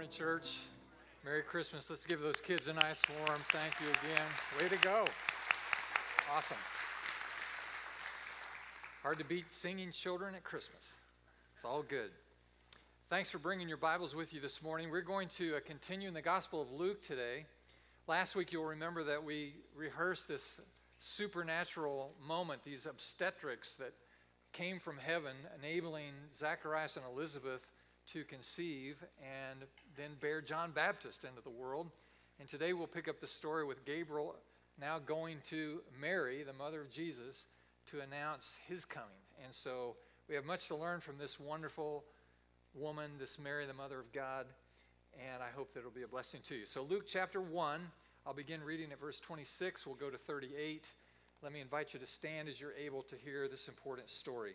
morning, church. Merry Christmas. Let's give those kids a nice warm thank you again. Way to go. Awesome. Hard to beat singing children at Christmas. It's all good. Thanks for bringing your Bibles with you this morning. We're going to uh, continue in the Gospel of Luke today. Last week, you'll remember that we rehearsed this supernatural moment, these obstetrics that came from heaven, enabling Zacharias and Elizabeth to conceive and then bear John Baptist into the world. And today we'll pick up the story with Gabriel now going to Mary, the mother of Jesus, to announce his coming. And so we have much to learn from this wonderful woman, this Mary, the mother of God. And I hope that it'll be a blessing to you. So, Luke chapter 1, I'll begin reading at verse 26. We'll go to 38. Let me invite you to stand as you're able to hear this important story.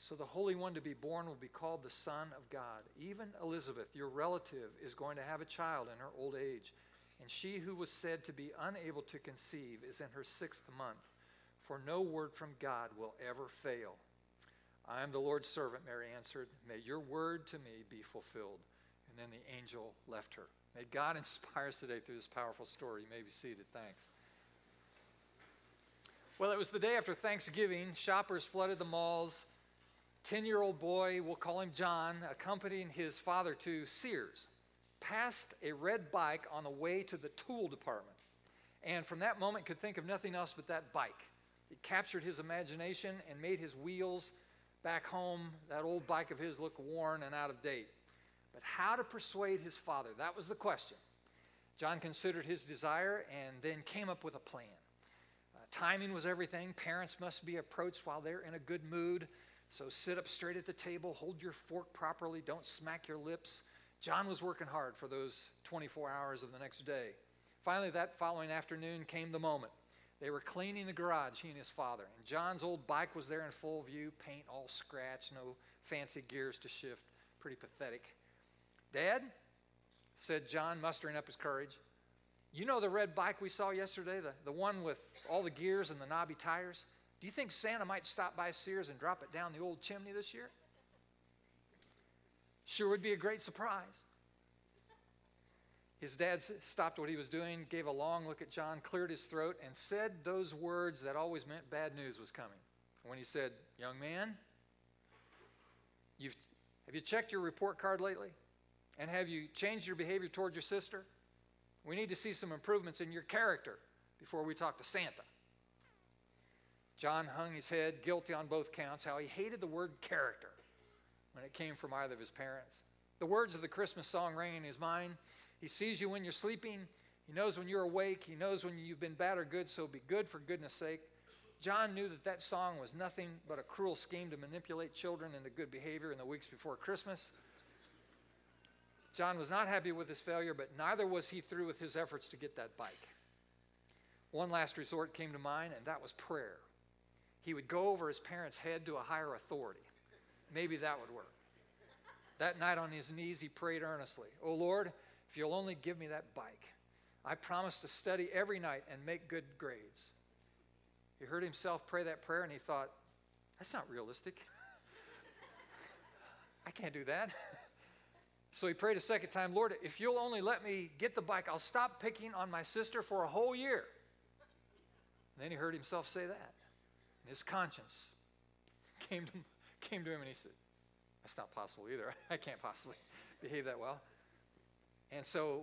So the Holy One to be born will be called the Son of God. Even Elizabeth, your relative, is going to have a child in her old age. And she who was said to be unable to conceive is in her sixth month. For no word from God will ever fail. I am the Lord's servant, Mary answered. May your word to me be fulfilled. And then the angel left her. May God inspire us today through this powerful story. You may be seated. Thanks. Well, it was the day after Thanksgiving. Shoppers flooded the malls 10 year old boy, we'll call him John, accompanying his father to Sears, passed a red bike on the way to the tool department. And from that moment, could think of nothing else but that bike. It captured his imagination and made his wheels back home, that old bike of his, look worn and out of date. But how to persuade his father? That was the question. John considered his desire and then came up with a plan. Uh, timing was everything. Parents must be approached while they're in a good mood. So sit up straight at the table, hold your fork properly, don't smack your lips. John was working hard for those 24 hours of the next day. Finally, that following afternoon came the moment. They were cleaning the garage, he and his father. And John's old bike was there in full view, paint all scratched, no fancy gears to shift. Pretty pathetic. Dad, said John, mustering up his courage, you know the red bike we saw yesterday, the, the one with all the gears and the knobby tires? Do you think Santa might stop by Sears and drop it down the old chimney this year? Sure would be a great surprise. His dad stopped what he was doing, gave a long look at John, cleared his throat, and said those words that always meant bad news was coming. When he said, Young man, you've, have you checked your report card lately? And have you changed your behavior toward your sister? We need to see some improvements in your character before we talk to Santa. John hung his head, guilty on both counts, how he hated the word character when it came from either of his parents. The words of the Christmas song rang in his mind. He sees you when you're sleeping, he knows when you're awake, he knows when you've been bad or good, so be good for goodness sake. John knew that that song was nothing but a cruel scheme to manipulate children into good behavior in the weeks before Christmas. John was not happy with his failure, but neither was he through with his efforts to get that bike. One last resort came to mind, and that was prayer he would go over his parents' head to a higher authority. Maybe that would work. That night on his knees, he prayed earnestly, Oh Lord, if you'll only give me that bike, I promise to study every night and make good grades. He heard himself pray that prayer and he thought, That's not realistic. I can't do that. So he prayed a second time, Lord, if you'll only let me get the bike, I'll stop picking on my sister for a whole year. And then he heard himself say that his conscience came to, came to him and he said, That's not possible either. I can't possibly behave that well. And so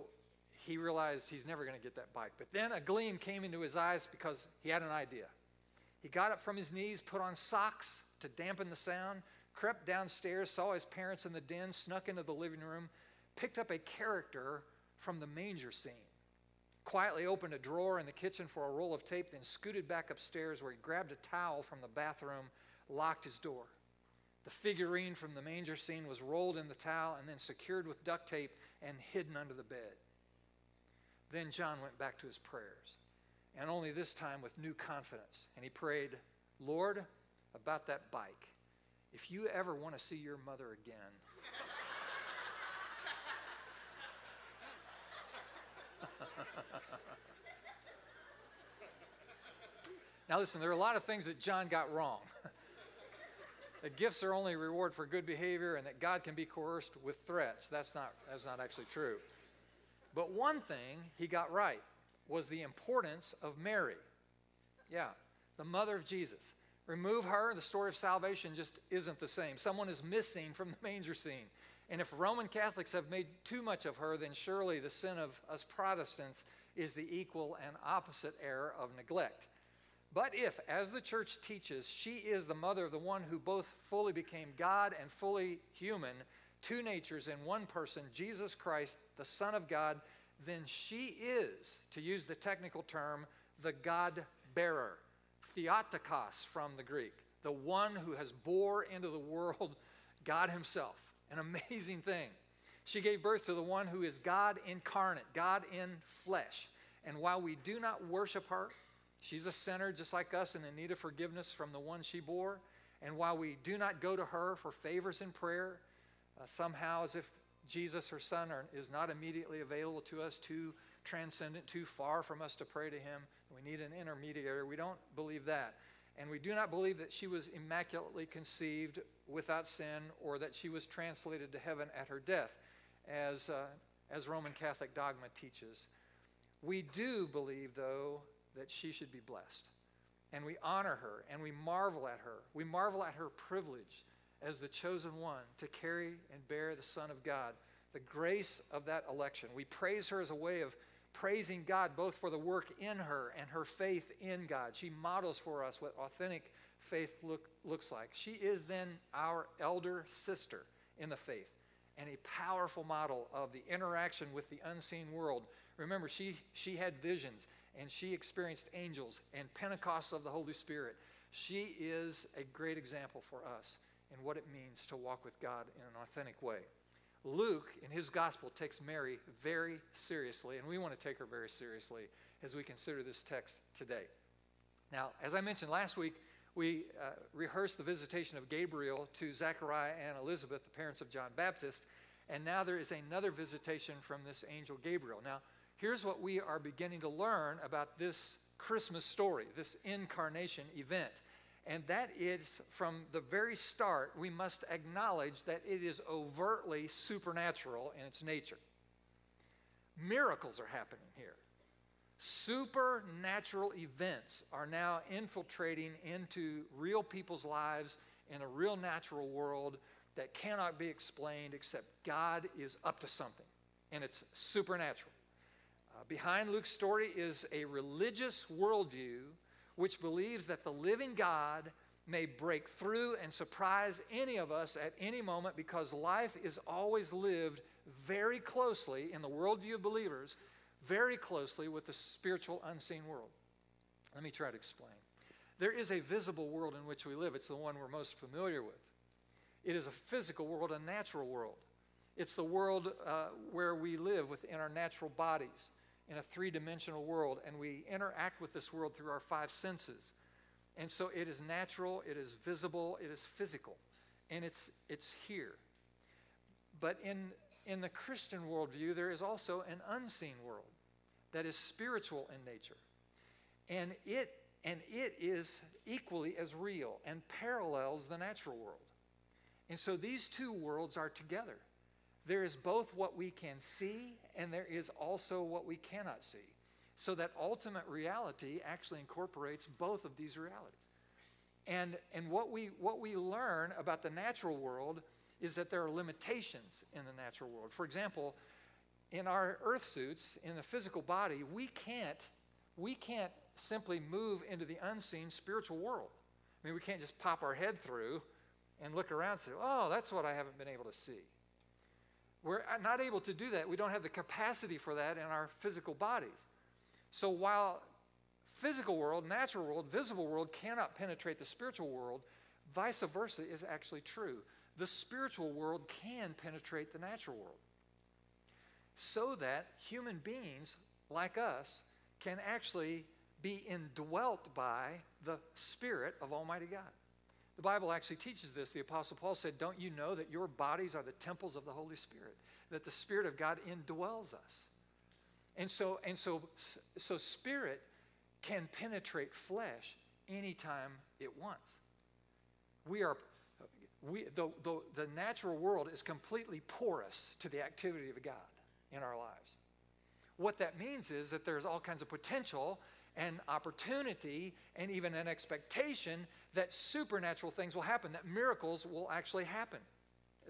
he realized he's never going to get that bike. But then a gleam came into his eyes because he had an idea. He got up from his knees, put on socks to dampen the sound, crept downstairs, saw his parents in the den, snuck into the living room, picked up a character from the manger scene, quietly opened a drawer in the kitchen for a roll of tape, then scooted back upstairs where he grabbed a towel from the bathroom, locked his door. The figurine from the manger scene was rolled in the towel and then secured with duct tape and hidden under the bed. Then John went back to his prayers, and only this time with new confidence. And he prayed, Lord, about that bike, if you ever want to see your mother again, now listen, there are a lot of things that John got wrong. that gifts are only reward for good behavior and that God can be coerced with threats. That's not, that's not actually true. But one thing he got right was the importance of Mary. Yeah, the mother of Jesus. Remove her, the story of salvation just isn't the same. Someone is missing from the manger scene. And if Roman Catholics have made too much of her, then surely the sin of us Protestants is the equal and opposite error of neglect. But if, as the church teaches, she is the mother of the one who both fully became God and fully human, two natures in one person, Jesus Christ, the Son of God, then she is, to use the technical term, the God bearer. Theotokos from the Greek, the one who has bore into the world God Himself. An amazing thing. She gave birth to the one who is God incarnate, God in flesh. And while we do not worship her, she's a sinner just like us and in need of forgiveness from the one she bore. And while we do not go to her for favors in prayer, uh, somehow as if Jesus, her son, are, is not immediately available to us, too transcendent, too far from us to pray to him. We need an intermediary. We don't believe that. And we do not believe that she was immaculately conceived without sin or that she was translated to heaven at her death, as, uh, as Roman Catholic dogma teaches. We do believe, though, that she should be blessed. And we honor her and we marvel at her. We marvel at her privilege as the chosen one to carry and bear the Son of God, the grace of that election. We praise her as a way of praising God both for the work in her and her faith in God. She models for us what authentic faith look, looks like. She is then our elder sister in the faith and a powerful model of the interaction with the unseen world. Remember, she, she had visions and she experienced angels and Pentecost of the Holy Spirit. She is a great example for us in what it means to walk with God in an authentic way. Luke, in his gospel, takes Mary very seriously, and we want to take her very seriously as we consider this text today. Now, as I mentioned last week, we uh, rehearsed the visitation of Gabriel to Zechariah and Elizabeth, the parents of John Baptist, and now there is another visitation from this angel Gabriel. Now, here's what we are beginning to learn about this Christmas story, this incarnation event and that is from the very start, we must acknowledge that it is overtly supernatural in its nature. Miracles are happening here. Supernatural events are now infiltrating into real people's lives in a real natural world that cannot be explained except God is up to something, and it's supernatural. Uh, behind Luke's story is a religious worldview which believes that the living God may break through and surprise any of us at any moment because life is always lived very closely in the worldview of believers, very closely with the spiritual unseen world. Let me try to explain. There is a visible world in which we live, it's the one we're most familiar with. It is a physical world, a natural world. It's the world uh, where we live within our natural bodies in a three dimensional world, and we interact with this world through our five senses. And so it is natural, it is visible, it is physical, and it's, it's here. But in, in the Christian worldview, there is also an unseen world that is spiritual in nature. And it, and it is equally as real and parallels the natural world. And so these two worlds are together. There is both what we can see and there is also what we cannot see. So that ultimate reality actually incorporates both of these realities. And, and what, we, what we learn about the natural world is that there are limitations in the natural world. For example, in our earth suits, in the physical body, we can't, we can't simply move into the unseen spiritual world. I mean, we can't just pop our head through and look around and say, oh, that's what I haven't been able to see. We're not able to do that. We don't have the capacity for that in our physical bodies. So while physical world, natural world, visible world cannot penetrate the spiritual world, vice versa is actually true. The spiritual world can penetrate the natural world. So that human beings like us can actually be indwelt by the Spirit of Almighty God. The Bible actually teaches this. The Apostle Paul said, Don't you know that your bodies are the temples of the Holy Spirit? That the Spirit of God indwells us. And so, and so, so spirit can penetrate flesh anytime it wants. We are, we, the, the, the natural world is completely porous to the activity of God in our lives. What that means is that there's all kinds of potential and opportunity and even an expectation that supernatural things will happen, that miracles will actually happen,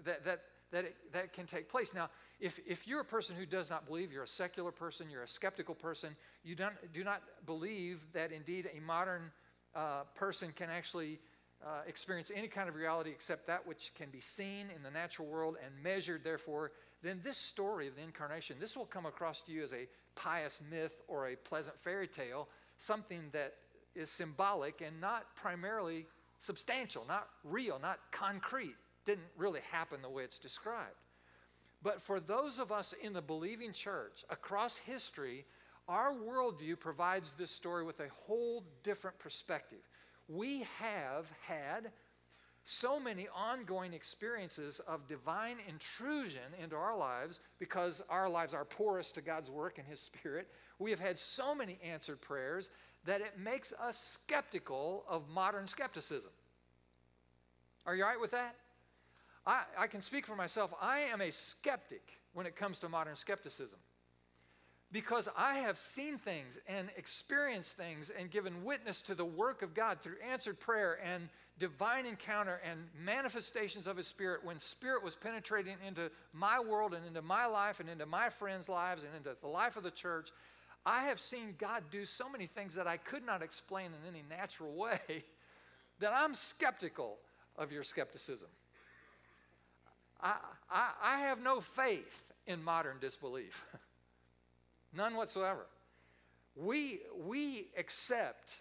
that, that, that, it, that can take place. Now, if, if you're a person who does not believe, you're a secular person, you're a skeptical person, you don't, do not believe that indeed a modern uh, person can actually uh, experience any kind of reality except that which can be seen in the natural world and measured, therefore, then this story of the incarnation, this will come across to you as a pious myth or a pleasant fairy tale, something that is symbolic and not primarily substantial, not real, not concrete. Didn't really happen the way it's described. But for those of us in the believing church across history, our worldview provides this story with a whole different perspective. We have had so many ongoing experiences of divine intrusion into our lives because our lives are porous to God's work and His Spirit. We have had so many answered prayers that it makes us skeptical of modern skepticism. Are you all right with that? I, I can speak for myself. I am a skeptic when it comes to modern skepticism because I have seen things and experienced things and given witness to the work of God through answered prayer and divine encounter and manifestations of His Spirit when Spirit was penetrating into my world and into my life and into my friends' lives and into the life of the church. I have seen God do so many things that I could not explain in any natural way that I'm skeptical of your skepticism. I, I, I have no faith in modern disbelief, none whatsoever. We, we accept,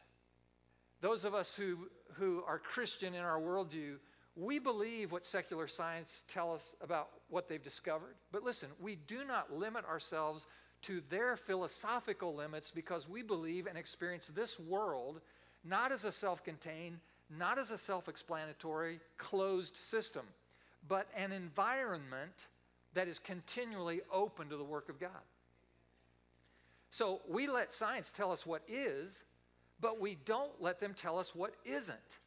those of us who, who are Christian in our worldview, we believe what secular science tell us about what they've discovered. But listen, we do not limit ourselves to their philosophical limits because we believe and experience this world not as a self contained, not as a self explanatory, closed system but an environment that is continually open to the work of God. So we let science tell us what is, but we don't let them tell us what isn't.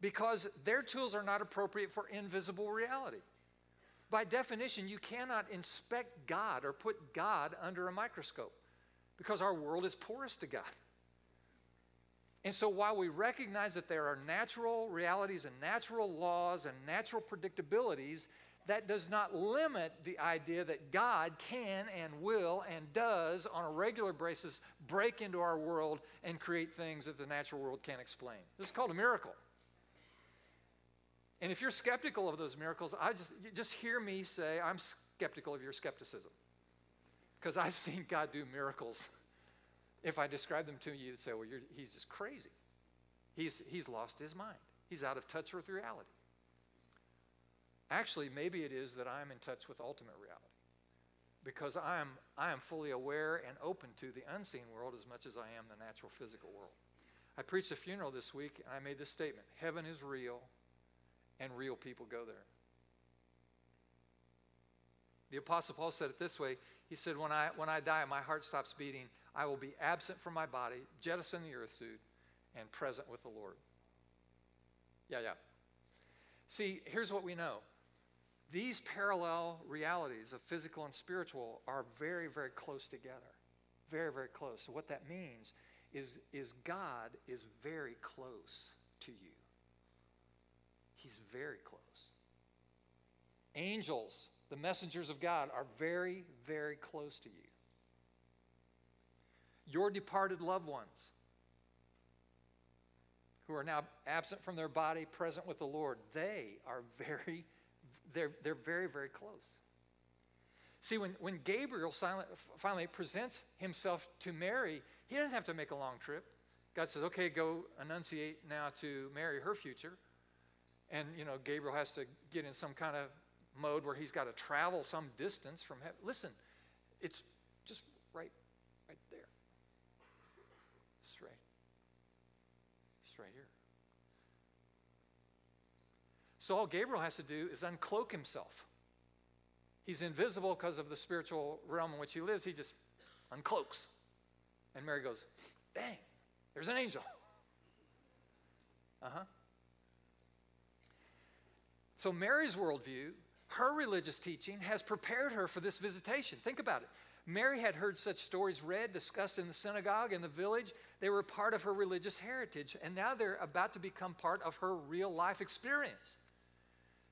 because their tools are not appropriate for invisible reality. By definition, you cannot inspect God or put God under a microscope because our world is porous to God. And so, while we recognize that there are natural realities and natural laws and natural predictabilities, that does not limit the idea that God can and will and does on a regular basis break into our world and create things that the natural world can't explain. This is called a miracle. And if you're skeptical of those miracles, I just just hear me say I'm skeptical of your skepticism. Because I've seen God do miracles if I describe them to you, you'd say, well, he's just crazy. He's, he's lost his mind. He's out of touch with reality. Actually, maybe it is that I'm in touch with ultimate reality because I am, I am fully aware and open to the unseen world as much as I am the natural physical world. I preached a funeral this week and I made this statement Heaven is real and real people go there. The Apostle Paul said it this way He said, When I, when I die, my heart stops beating. I will be absent from my body, jettison the earth suit, and present with the Lord. Yeah, yeah. See, here's what we know these parallel realities of physical and spiritual are very, very close together. Very, very close. So, what that means is, is God is very close to you. He's very close. Angels, the messengers of God, are very, very close to you. your departed loved ones who are now absent from their body, present with the Lord, they are very, they're, they're very, very close. See, when, when Gabriel silent, finally presents himself to Mary, he doesn't have to make a long trip. God says, okay, go enunciate now to Mary her future. And, you know, Gabriel has to get in some kind of mode where he's got to travel some distance from heaven. Listen, it's just right, right there. It's right. It's right here. So all Gabriel has to do is uncloak himself. He's invisible because of the spiritual realm in which he lives. He just uncloaks. And Mary goes, Dang, there's an angel. Uh huh. So Mary's worldview, her religious teaching, has prepared her for this visitation. Think about it. Mary had heard such stories read, discussed in the synagogue, in the village. They were part of her religious heritage, and now they're about to become part of her real life experience.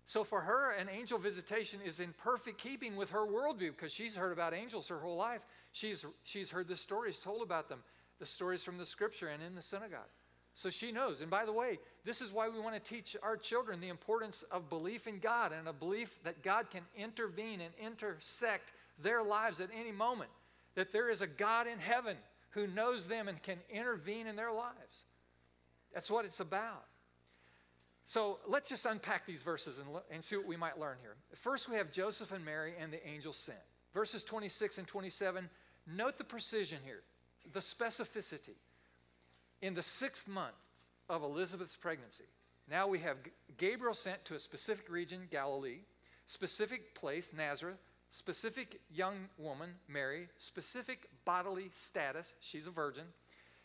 So for her, an angel visitation is in perfect keeping with her worldview because she's heard about angels her whole life. She's, she's heard the stories told about them, the stories from the scripture and in the synagogue. So she knows. And by the way, this is why we want to teach our children the importance of belief in God and a belief that God can intervene and intersect their lives at any moment. That there is a God in heaven who knows them and can intervene in their lives. That's what it's about. So let's just unpack these verses and, and see what we might learn here. First, we have Joseph and Mary and the angel sent. Verses 26 and 27, note the precision here, the specificity. In the sixth month of Elizabeth's pregnancy, now we have Gabriel sent to a specific region, Galilee, specific place, Nazareth, specific young woman, Mary, specific bodily status, she's a virgin.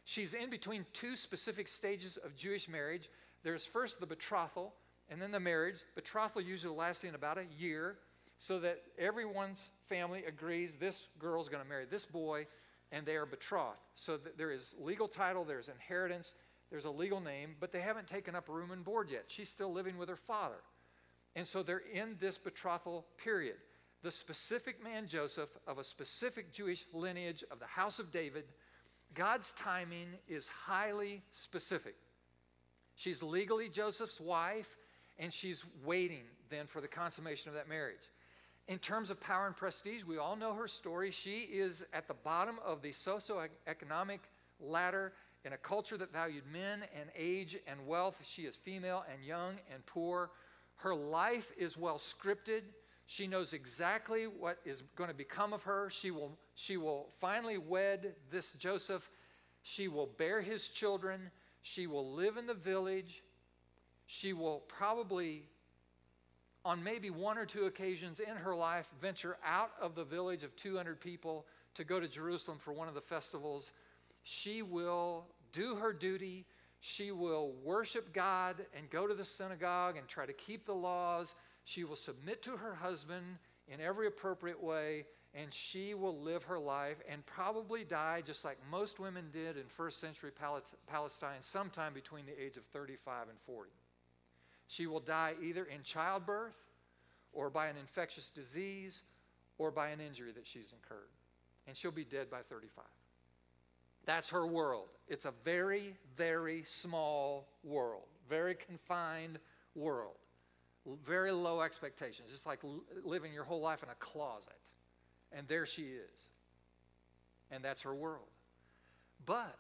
She's in between two specific stages of Jewish marriage there's first the betrothal and then the marriage. Betrothal usually lasting about a year so that everyone's family agrees this girl's going to marry this boy and they are betrothed. So there is legal title, there's inheritance, there's a legal name, but they haven't taken up room and board yet. She's still living with her father. And so they're in this betrothal period. The specific man Joseph of a specific Jewish lineage of the house of David, God's timing is highly specific. She's legally Joseph's wife, and she's waiting then for the consummation of that marriage. In terms of power and prestige, we all know her story. She is at the bottom of the socioeconomic ladder in a culture that valued men and age and wealth. She is female and young and poor. Her life is well scripted. She knows exactly what is going to become of her. She will, she will finally wed this Joseph. She will bear his children. She will live in the village. She will probably, on maybe one or two occasions in her life, venture out of the village of 200 people to go to Jerusalem for one of the festivals. She will do her duty. She will worship God and go to the synagogue and try to keep the laws. She will submit to her husband in every appropriate way and she will live her life and probably die just like most women did in first century Palestine sometime between the age of 35 and 40. She will die either in childbirth or by an infectious disease or by an injury that she's incurred. And she'll be dead by 35. That's her world. It's a very, very small world, very confined world, very low expectations. It's like living your whole life in a closet. And there she is. And that's her world. But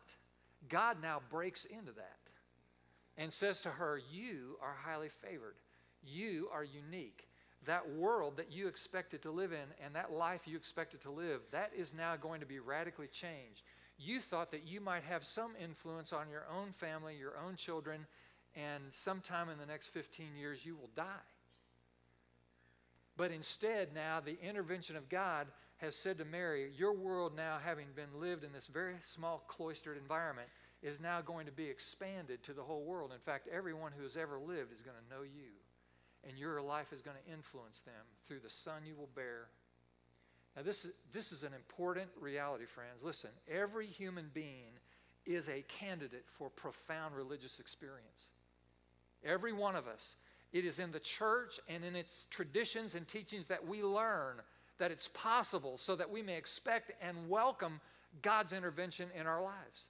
God now breaks into that and says to her, You are highly favored. You are unique. That world that you expected to live in and that life you expected to live, that is now going to be radically changed. You thought that you might have some influence on your own family, your own children, and sometime in the next 15 years you will die. But instead, now the intervention of God has said to Mary, Your world now, having been lived in this very small cloistered environment, is now going to be expanded to the whole world. In fact, everyone who has ever lived is going to know you, and your life is going to influence them through the son you will bear. Now, this is, this is an important reality, friends. Listen, every human being is a candidate for profound religious experience. Every one of us it is in the church and in its traditions and teachings that we learn that it's possible so that we may expect and welcome God's intervention in our lives.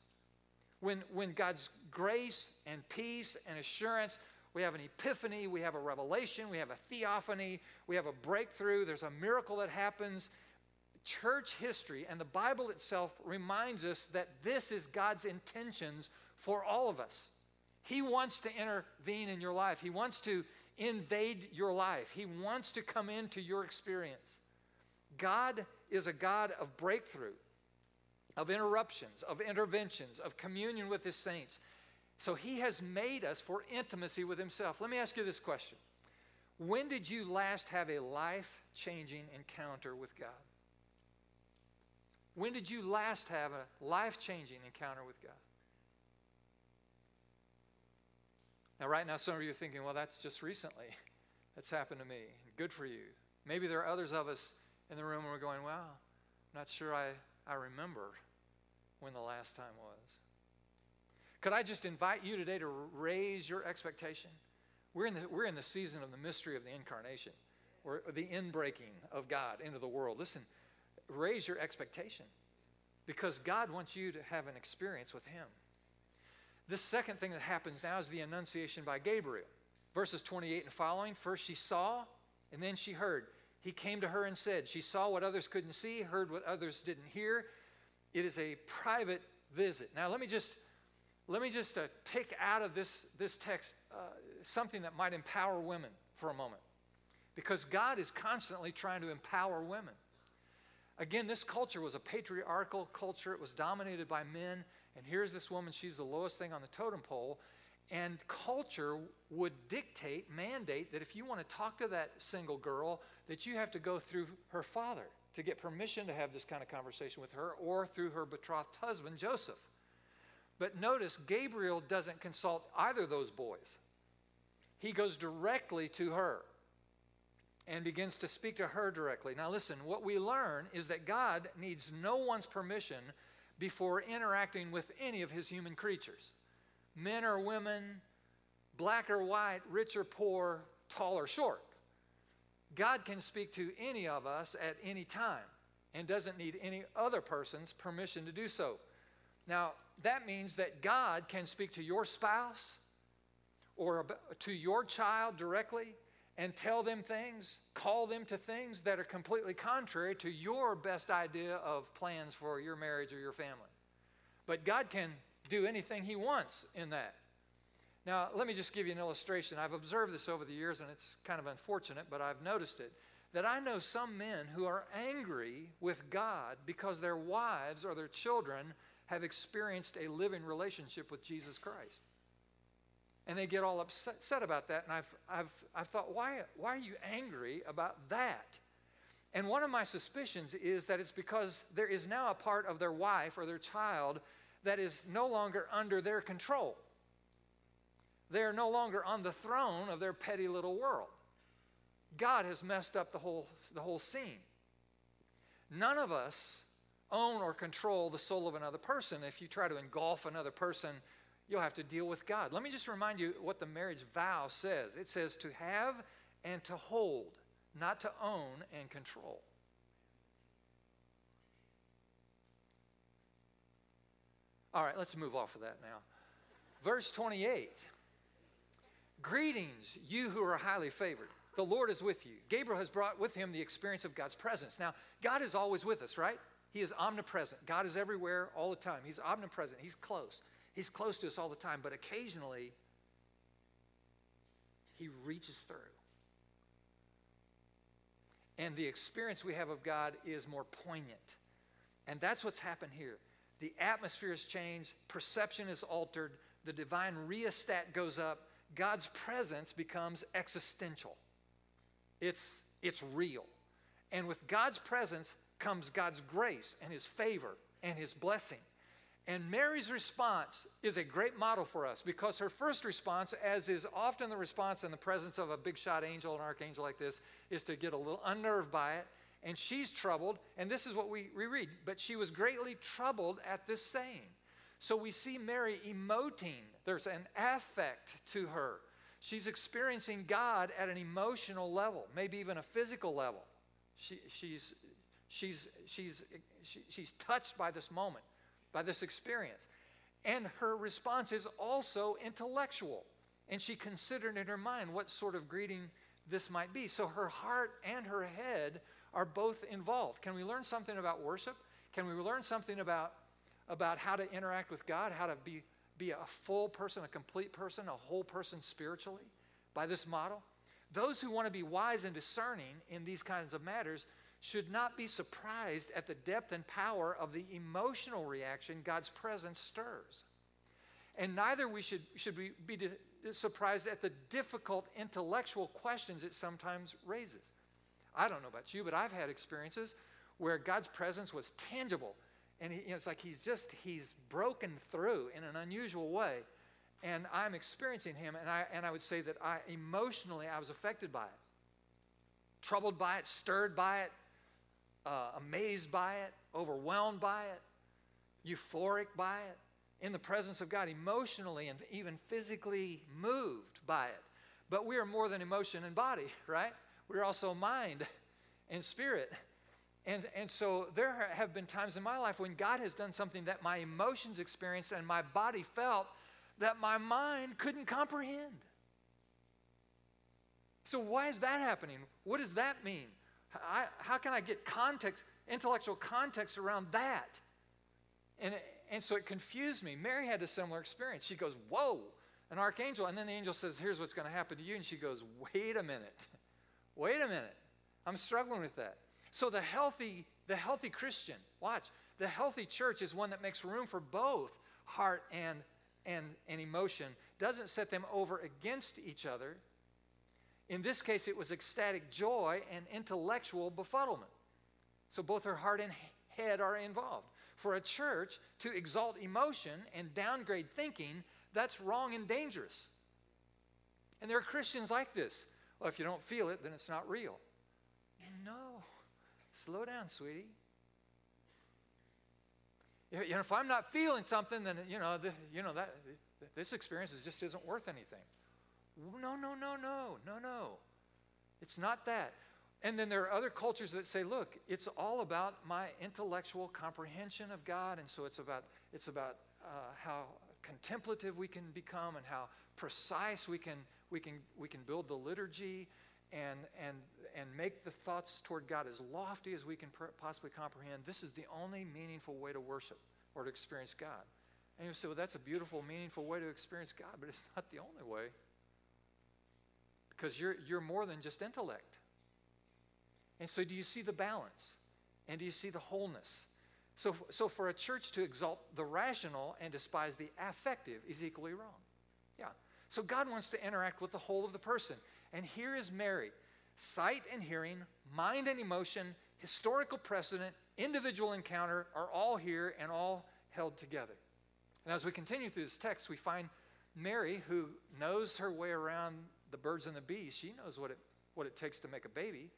When, when God's grace and peace and assurance, we have an epiphany, we have a revelation, we have a theophany, we have a breakthrough, there's a miracle that happens. Church history and the Bible itself reminds us that this is God's intentions for all of us. He wants to intervene in your life. He wants to invade your life. He wants to come into your experience. God is a God of breakthrough, of interruptions, of interventions, of communion with His saints. So He has made us for intimacy with Himself. Let me ask you this question When did you last have a life changing encounter with God? When did you last have a life changing encounter with God? Now, right now, some of you are thinking, well, that's just recently. That's happened to me. Good for you. Maybe there are others of us in the room who are going, well, I'm not sure I, I remember when the last time was. Could I just invite you today to raise your expectation? We're in the, we're in the season of the mystery of the incarnation, or the inbreaking of God into the world. Listen, raise your expectation because God wants you to have an experience with Him. This second thing that happens now is the annunciation by Gabriel. Verses 28 and following first she saw, and then she heard. He came to her and said, She saw what others couldn't see, heard what others didn't hear. It is a private visit. Now, let me just. Let me just uh, pick out of this, this text uh, something that might empower women for a moment. Because God is constantly trying to empower women. Again, this culture was a patriarchal culture, it was dominated by men. And here's this woman, she's the lowest thing on the totem pole. And culture would dictate, mandate that if you want to talk to that single girl, that you have to go through her father to get permission to have this kind of conversation with her, or through her betrothed husband, Joseph. But notice, Gabriel doesn't consult either of those boys. He goes directly to her and begins to speak to her directly. Now, listen, what we learn is that God needs no one's permission before interacting with any of his human creatures men or women, black or white, rich or poor, tall or short. God can speak to any of us at any time and doesn't need any other person's permission to do so. Now, that means that God can speak to your spouse or to your child directly and tell them things, call them to things that are completely contrary to your best idea of plans for your marriage or your family. But God can do anything He wants in that. Now, let me just give you an illustration. I've observed this over the years, and it's kind of unfortunate, but I've noticed it. That I know some men who are angry with God because their wives or their children have experienced a living relationship with Jesus Christ and they get all upset about that. And I've, I've, I've thought, why, why are you angry about that? And one of my suspicions is that it's because there is now a part of their wife or their child that is no longer under their control. They're no longer on the throne of their petty little world. God has messed up the whole, the whole scene. None of us own or control the soul of another person. If you try to engulf another person you'll have to deal with God. Let me just remind you what the marriage vow says it says to have and to hold, not to own and control. All right, let's move off of that now. Verse 28 Greetings, you who are highly favored. The Lord is with you. Gabriel has brought with him the experience of God's presence. Now, God is always with us, right? He is omnipresent. God is everywhere all the time. He's omnipresent. He's close. He's close to us all the time, but occasionally he reaches through. And the experience we have of God is more poignant. And that's what's happened here. The atmosphere has changed, perception is altered, the divine rheostat goes up, God's presence becomes existential. It's, it's real. And with God's presence comes God's grace and His favor and His blessing. And Mary's response is a great model for us because her first response, as is often the response in the presence of a big shot angel, an archangel like this, is to get a little unnerved by it. And she's troubled, and this is what we, read. But she was greatly troubled at this saying. So we see Mary emoting, there's an affect to her. She's experiencing God at an emotional level, maybe even a physical level. She, she's She's, she's, she, she's touched by this moment, by this experience. And her response is also intellectual. And she considered in her mind what sort of greeting this might be. So her heart and her head are both involved. Can we learn something about worship? Can we learn something about, about how to interact with God, how to be, be a full person, a complete person, a whole person spiritually by this model? Those who want to be wise and discerning in these kinds of matters should not be surprised at the depth and power of the emotional reaction God's presence stirs. And neither we should, should we be surprised at the difficult intellectual questions it sometimes raises. I don't know about you, but I've had experiences where God's presence was tangible. And he, you know, it's like he's just, he's broken through in an unusual way. And I'm experiencing him, and I, and I would say that I emotionally, I was affected by it. Troubled by it, stirred by it, uh, amazed by it, overwhelmed by it, euphoric by it, in the presence of God, emotionally and even physically moved by it. But we are more than emotion and body, right? We're also mind and spirit. And, and so there have been times in my life when God has done something that my emotions experienced and my body felt that my mind couldn't comprehend. So, why is that happening? What does that mean? I, how can I get context, intellectual context around that? And, and so it confused me. Mary had a similar experience. She goes, Whoa, an archangel. And then the angel says, Here's what's going to happen to you. And she goes, Wait a minute. Wait a minute. I'm struggling with that. So the healthy, the healthy Christian, watch, the healthy church is one that makes room for both heart and, and, and emotion, doesn't set them over against each other, in this case, it was ecstatic joy and intellectual befuddlement. So both her heart and head are involved. For a church to exalt emotion and downgrade thinking, that's wrong and dangerous. And there are Christians like this. Well, if you don't feel it, then it's not real. No. Slow down, sweetie. You know, if I'm not feeling something, then you know, the, you know that this experience just isn't worth anything. No, no, no, no, no, no. It's not that. And then there are other cultures that say, look, it's all about my intellectual comprehension of God, and so it's about it's about uh, how contemplative we can become and how precise we can we can we can build the liturgy and and and make the thoughts toward God as lofty as we can pr- possibly comprehend. This is the only meaningful way to worship or to experience God. And you say, well, that's a beautiful, meaningful way to experience God, but it's not the only way because you're, you're more than just intellect. And so, do you see the balance? And do you see the wholeness? So, so for a church to exalt the rational and despise the affective is equally wrong. Yeah. So, God wants to interact with the whole of the person. And here is Mary sight and hearing, mind and emotion, historical precedent, individual encounter are all here and all held together. And as we continue through this text, we find Mary, who knows her way around the birds and the bees. She knows what it, what it takes to make a baby.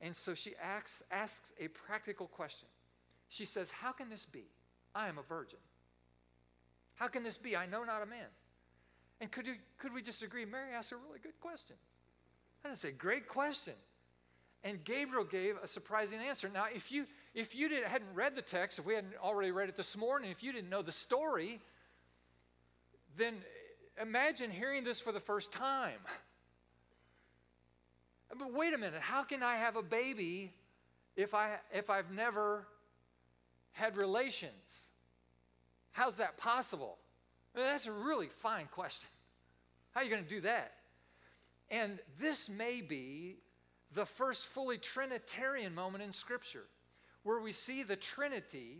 And so she asks, asks a practical question. She says, How can this be? I am a virgin. How can this be? I know not a man. And could, you, could we just agree? Mary asked a really good question. That is a great question. And Gabriel gave a surprising answer. Now, if you if you did, hadn't read the text, if we hadn't already read it this morning, if you didn't know the story, then imagine hearing this for the first time. But wait a minute, how can I have a baby if, I, if I've never had relations? How's that possible? I mean, that's a really fine question. How are you going to do that? And this may be the first fully Trinitarian moment in Scripture where we see the Trinity,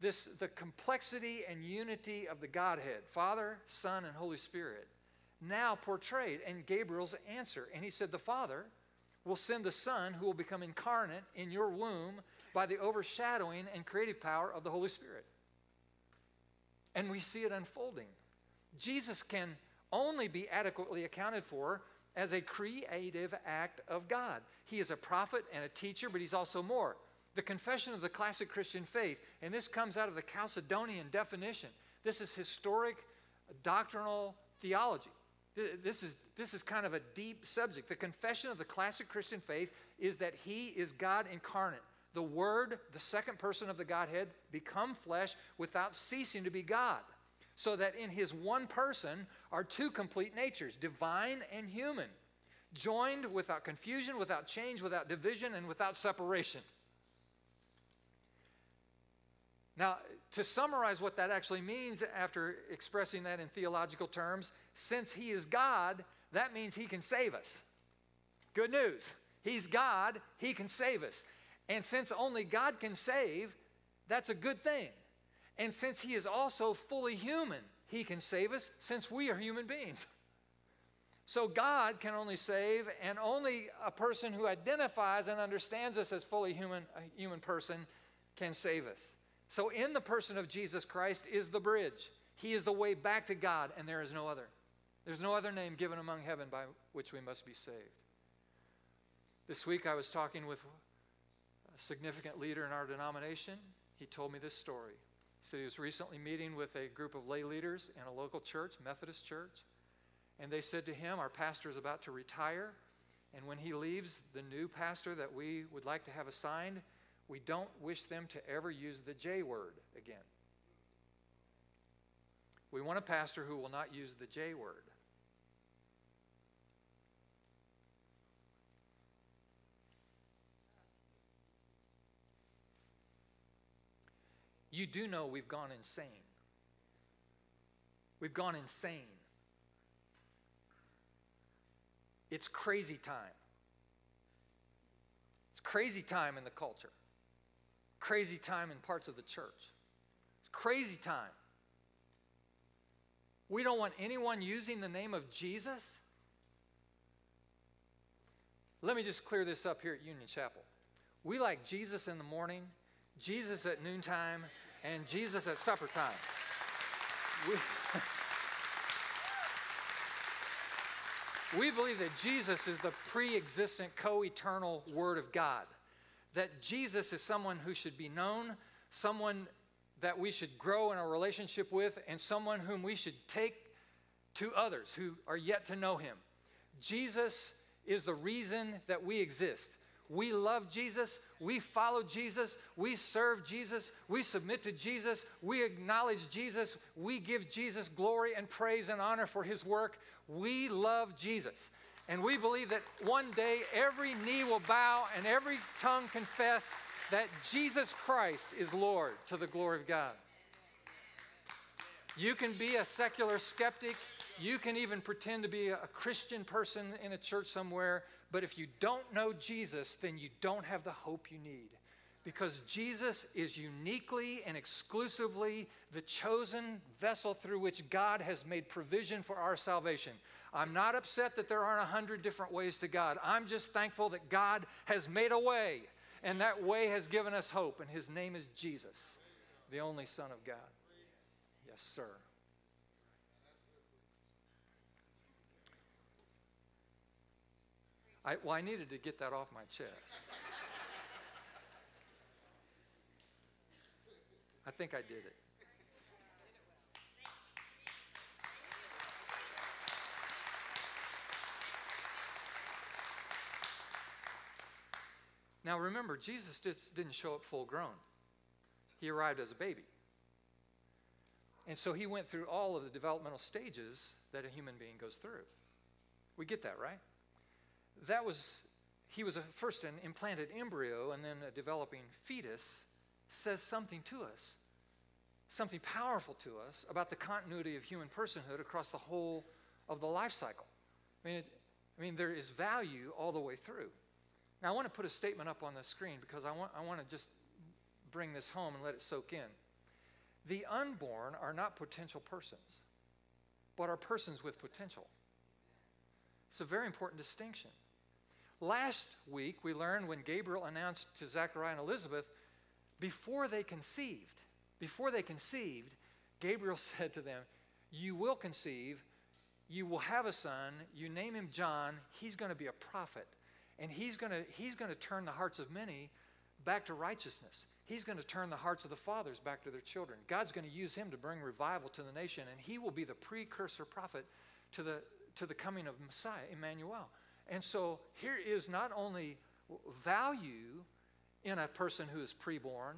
this, the complexity and unity of the Godhead, Father, Son, and Holy Spirit, now portrayed in Gabriel's answer. And he said, The Father will send the Son who will become incarnate in your womb by the overshadowing and creative power of the Holy Spirit. And we see it unfolding. Jesus can only be adequately accounted for as a creative act of God. He is a prophet and a teacher, but he's also more. The confession of the classic Christian faith, and this comes out of the Chalcedonian definition. This is historic doctrinal theology. This is, this is kind of a deep subject. The confession of the classic Christian faith is that He is God incarnate, the Word, the second person of the Godhead, become flesh without ceasing to be God. So that in his one person are two complete natures, divine and human, joined without confusion, without change, without division, and without separation. Now, to summarize what that actually means after expressing that in theological terms, since he is God, that means he can save us. Good news. He's God, he can save us. And since only God can save, that's a good thing. And since he is also fully human, he can save us since we are human beings. So God can only save, and only a person who identifies and understands us as fully human, a human person can save us. So in the person of Jesus Christ is the bridge. He is the way back to God, and there is no other. There's no other name given among heaven by which we must be saved. This week I was talking with a significant leader in our denomination. He told me this story. He said he was recently meeting with a group of lay leaders in a local church, Methodist church, and they said to him, Our pastor is about to retire, and when he leaves, the new pastor that we would like to have assigned, we don't wish them to ever use the J word again. We want a pastor who will not use the J word. You do know we've gone insane. We've gone insane. It's crazy time. It's crazy time in the culture, crazy time in parts of the church. It's crazy time. We don't want anyone using the name of Jesus. Let me just clear this up here at Union Chapel. We like Jesus in the morning Jesus at noontime, and Jesus at supper time. We, we believe that Jesus is the pre existent, co eternal Word of God. That Jesus is someone who should be known, someone that we should grow in a relationship with, and someone whom we should take to others who are yet to know Him. Jesus is the reason that we exist. We love Jesus. We follow Jesus. We serve Jesus. We submit to Jesus. We acknowledge Jesus. We give Jesus glory and praise and honor for his work. We love Jesus. And we believe that one day every knee will bow and every tongue confess that Jesus Christ is Lord to the glory of God. You can be a secular skeptic. You can even pretend to be a Christian person in a church somewhere. But if you don't know Jesus, then you don't have the hope you need. Because Jesus is uniquely and exclusively the chosen vessel through which God has made provision for our salvation. I'm not upset that there aren't a hundred different ways to God. I'm just thankful that God has made a way, and that way has given us hope, and His name is Jesus, the only Son of God. Yes, sir. I, well, I needed to get that off my chest. I think I did it. Now remember, Jesus just didn't show up full grown, he arrived as a baby. And so he went through all of the developmental stages that a human being goes through. We get that, right? That was, he was a, first an implanted embryo and then a developing fetus, says something to us, something powerful to us about the continuity of human personhood across the whole of the life cycle. I mean, it, I mean, there is value all the way through. Now, I want to put a statement up on the screen because I want, I want to just bring this home and let it soak in. The unborn are not potential persons, but are persons with potential. It's a very important distinction. Last week, we learned when Gabriel announced to Zechariah and Elizabeth, before they conceived, before they conceived, Gabriel said to them, You will conceive, you will have a son, you name him John, he's going to be a prophet, and he's going to, he's going to turn the hearts of many back to righteousness. He's going to turn the hearts of the fathers back to their children. God's going to use him to bring revival to the nation, and he will be the precursor prophet to the, to the coming of Messiah, Emmanuel. And so here is not only value in a person who is preborn,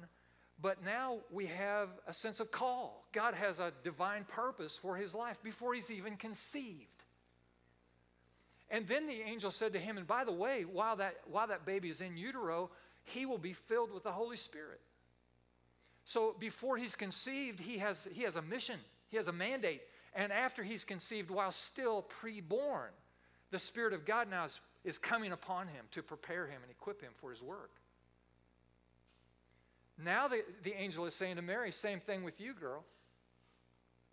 but now we have a sense of call. God has a divine purpose for his life before he's even conceived. And then the angel said to him, And by the way, while that, while that baby is in utero, he will be filled with the Holy Spirit. So before he's conceived, he has, he has a mission, he has a mandate. And after he's conceived, while still preborn, the Spirit of God now is, is coming upon him to prepare him and equip him for his work. Now the, the angel is saying to Mary, same thing with you, girl.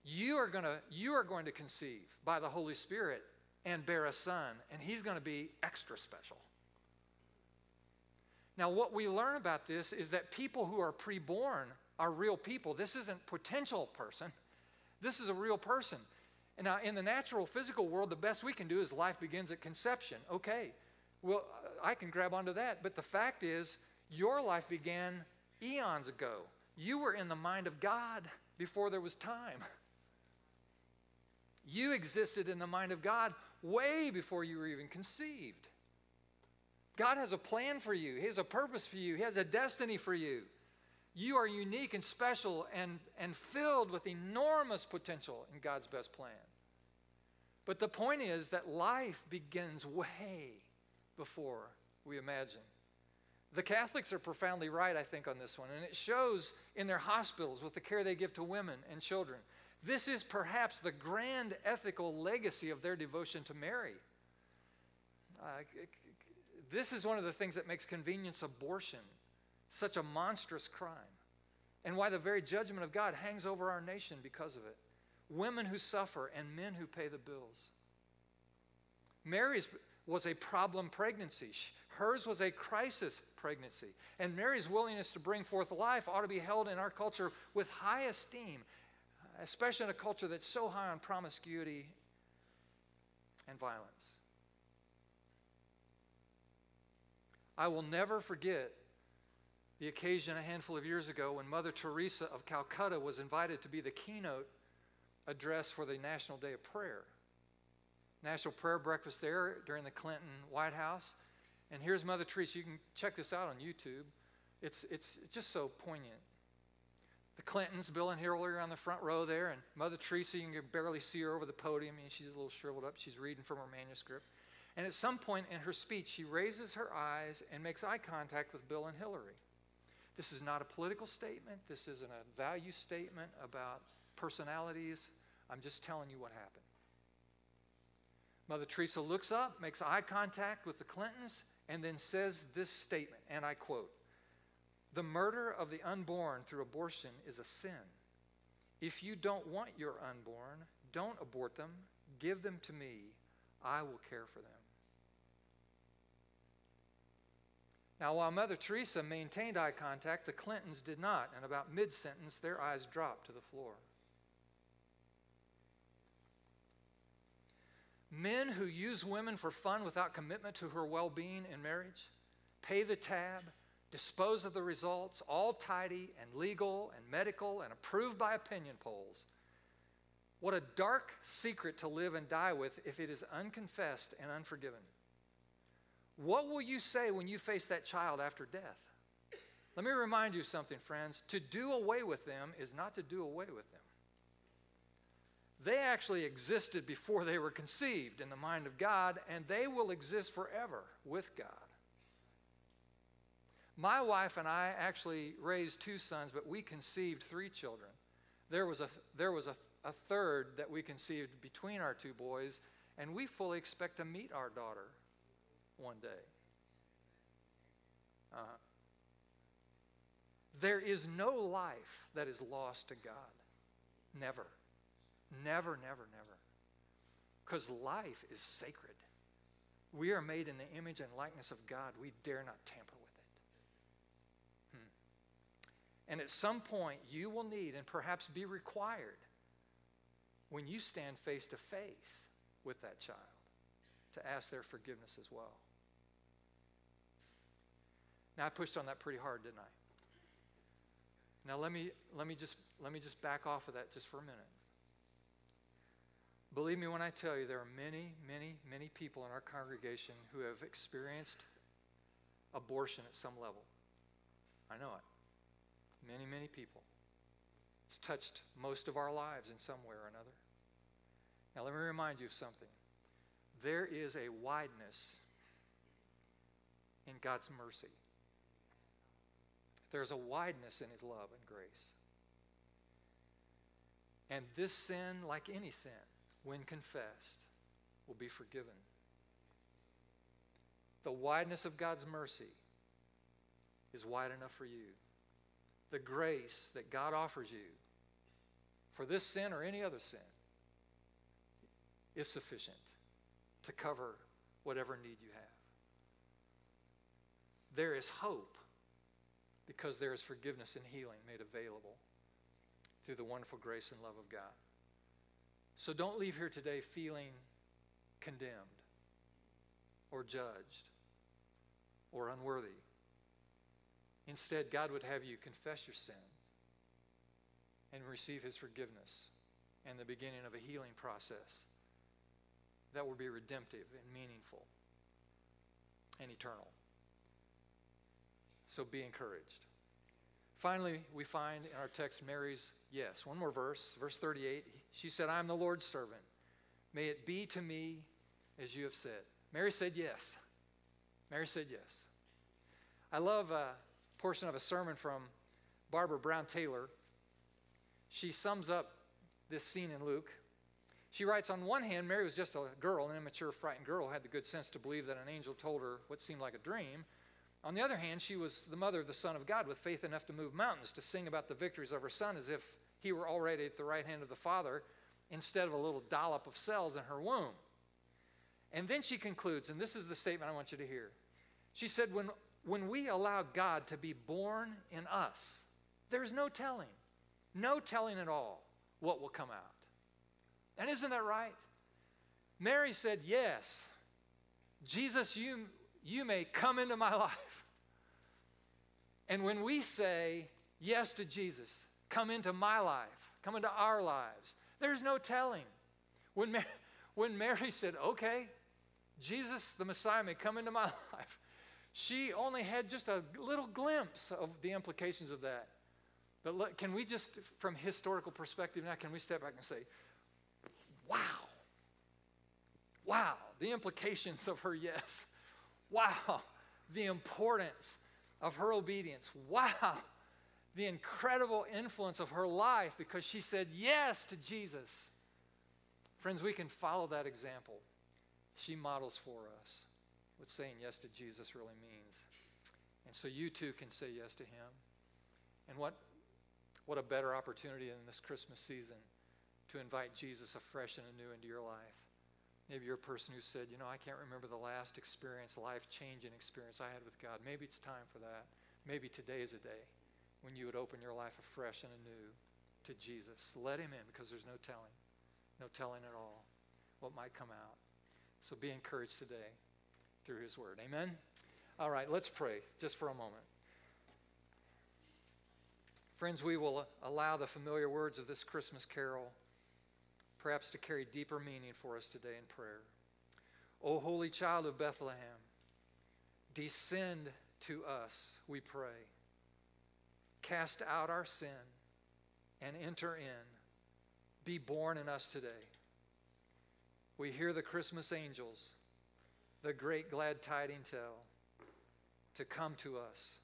You are, gonna, you are going to conceive by the Holy Spirit and bear a son, and he's going to be extra special. Now, what we learn about this is that people who are preborn are real people. This isn't potential person. This is a real person. And now, in the natural physical world, the best we can do is life begins at conception. Okay, well, I can grab onto that. But the fact is, your life began eons ago. You were in the mind of God before there was time. You existed in the mind of God way before you were even conceived. God has a plan for you, He has a purpose for you, He has a destiny for you. You are unique and special and, and filled with enormous potential in God's best plan. But the point is that life begins way before we imagine. The Catholics are profoundly right, I think, on this one, and it shows in their hospitals with the care they give to women and children. This is perhaps the grand ethical legacy of their devotion to Mary. Uh, this is one of the things that makes convenience abortion such a monstrous crime, and why the very judgment of God hangs over our nation because of it. Women who suffer and men who pay the bills. Mary's was a problem pregnancy. Hers was a crisis pregnancy. And Mary's willingness to bring forth life ought to be held in our culture with high esteem, especially in a culture that's so high on promiscuity and violence. I will never forget the occasion a handful of years ago when Mother Teresa of Calcutta was invited to be the keynote address for the National Day of Prayer. National Prayer Breakfast there during the Clinton White House. And here's Mother Teresa. You can check this out on YouTube. It's, it's just so poignant. The Clintons, Bill and Hillary are on the front row there, and Mother Teresa, you can barely see her over the podium. Mean, she's a little shriveled up. She's reading from her manuscript. And at some point in her speech, she raises her eyes and makes eye contact with Bill and Hillary. This is not a political statement. This isn't a value statement about personalities. I'm just telling you what happened. Mother Teresa looks up, makes eye contact with the Clintons, and then says this statement, and I quote The murder of the unborn through abortion is a sin. If you don't want your unborn, don't abort them. Give them to me. I will care for them. Now, while Mother Teresa maintained eye contact, the Clintons did not, and about mid sentence, their eyes dropped to the floor. Men who use women for fun without commitment to her well being in marriage, pay the tab, dispose of the results, all tidy and legal and medical and approved by opinion polls. What a dark secret to live and die with if it is unconfessed and unforgiven. What will you say when you face that child after death? Let me remind you something, friends. To do away with them is not to do away with them. They actually existed before they were conceived in the mind of God, and they will exist forever with God. My wife and I actually raised two sons, but we conceived three children. There was a, there was a, a third that we conceived between our two boys, and we fully expect to meet our daughter one day. Uh, there is no life that is lost to God. Never. Never, never, never. Because life is sacred. We are made in the image and likeness of God. We dare not tamper with it. Hmm. And at some point, you will need and perhaps be required when you stand face to face with that child to ask their forgiveness as well. Now I pushed on that pretty hard, didn't I? Now let me let me just let me just back off of that just for a minute. Believe me when I tell you, there are many, many, many people in our congregation who have experienced abortion at some level. I know it. Many, many people. It's touched most of our lives in some way or another. Now, let me remind you of something. There is a wideness in God's mercy. There's a wideness in His love and grace. And this sin, like any sin, when confessed, will be forgiven. The wideness of God's mercy is wide enough for you. The grace that God offers you for this sin or any other sin is sufficient to cover whatever need you have. There is hope because there is forgiveness and healing made available through the wonderful grace and love of God. So don't leave here today feeling condemned or judged or unworthy. Instead, God would have you confess your sins and receive His forgiveness and the beginning of a healing process that will be redemptive and meaningful and eternal. So be encouraged. Finally, we find in our text Mary's yes. One more verse, verse 38. She said, I am the Lord's servant. May it be to me as you have said. Mary said yes. Mary said yes. I love a portion of a sermon from Barbara Brown Taylor. She sums up this scene in Luke. She writes On one hand, Mary was just a girl, an immature, frightened girl, had the good sense to believe that an angel told her what seemed like a dream. On the other hand, she was the mother of the Son of God with faith enough to move mountains, to sing about the victories of her Son as if he were already at the right hand of the Father instead of a little dollop of cells in her womb. And then she concludes, and this is the statement I want you to hear. She said, When, when we allow God to be born in us, there's no telling, no telling at all what will come out. And isn't that right? Mary said, Yes, Jesus, you, you may come into my life. And when we say yes to Jesus, come into my life, come into our lives, there's no telling. When Mary, when Mary said, Okay, Jesus, the Messiah, may come into my life, she only had just a little glimpse of the implications of that. But look, can we just, from historical perspective now, can we step back and say, wow, wow, the implications of her yes. Wow, the importance of her obedience. Wow, the incredible influence of her life because she said yes to Jesus. Friends, we can follow that example. She models for us what saying yes to Jesus really means. And so you too can say yes to him. And what, what a better opportunity in this Christmas season to invite Jesus afresh and anew into your life. Maybe you're a person who said, You know, I can't remember the last experience, life changing experience I had with God. Maybe it's time for that. Maybe today is a day when you would open your life afresh and anew to Jesus. Let him in because there's no telling, no telling at all what might come out. So be encouraged today through his word. Amen? All right, let's pray just for a moment. Friends, we will allow the familiar words of this Christmas carol perhaps to carry deeper meaning for us today in prayer. O holy child of Bethlehem, descend to us, we pray. Cast out our sin and enter in. Be born in us today. We hear the Christmas angels, the great glad tidings tell, to come to us,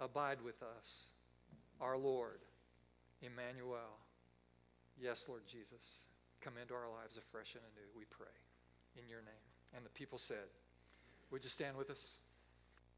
abide with us, our Lord, Emmanuel. Yes, Lord Jesus, come into our lives afresh and anew, we pray, in your name. And the people said, Would you stand with us?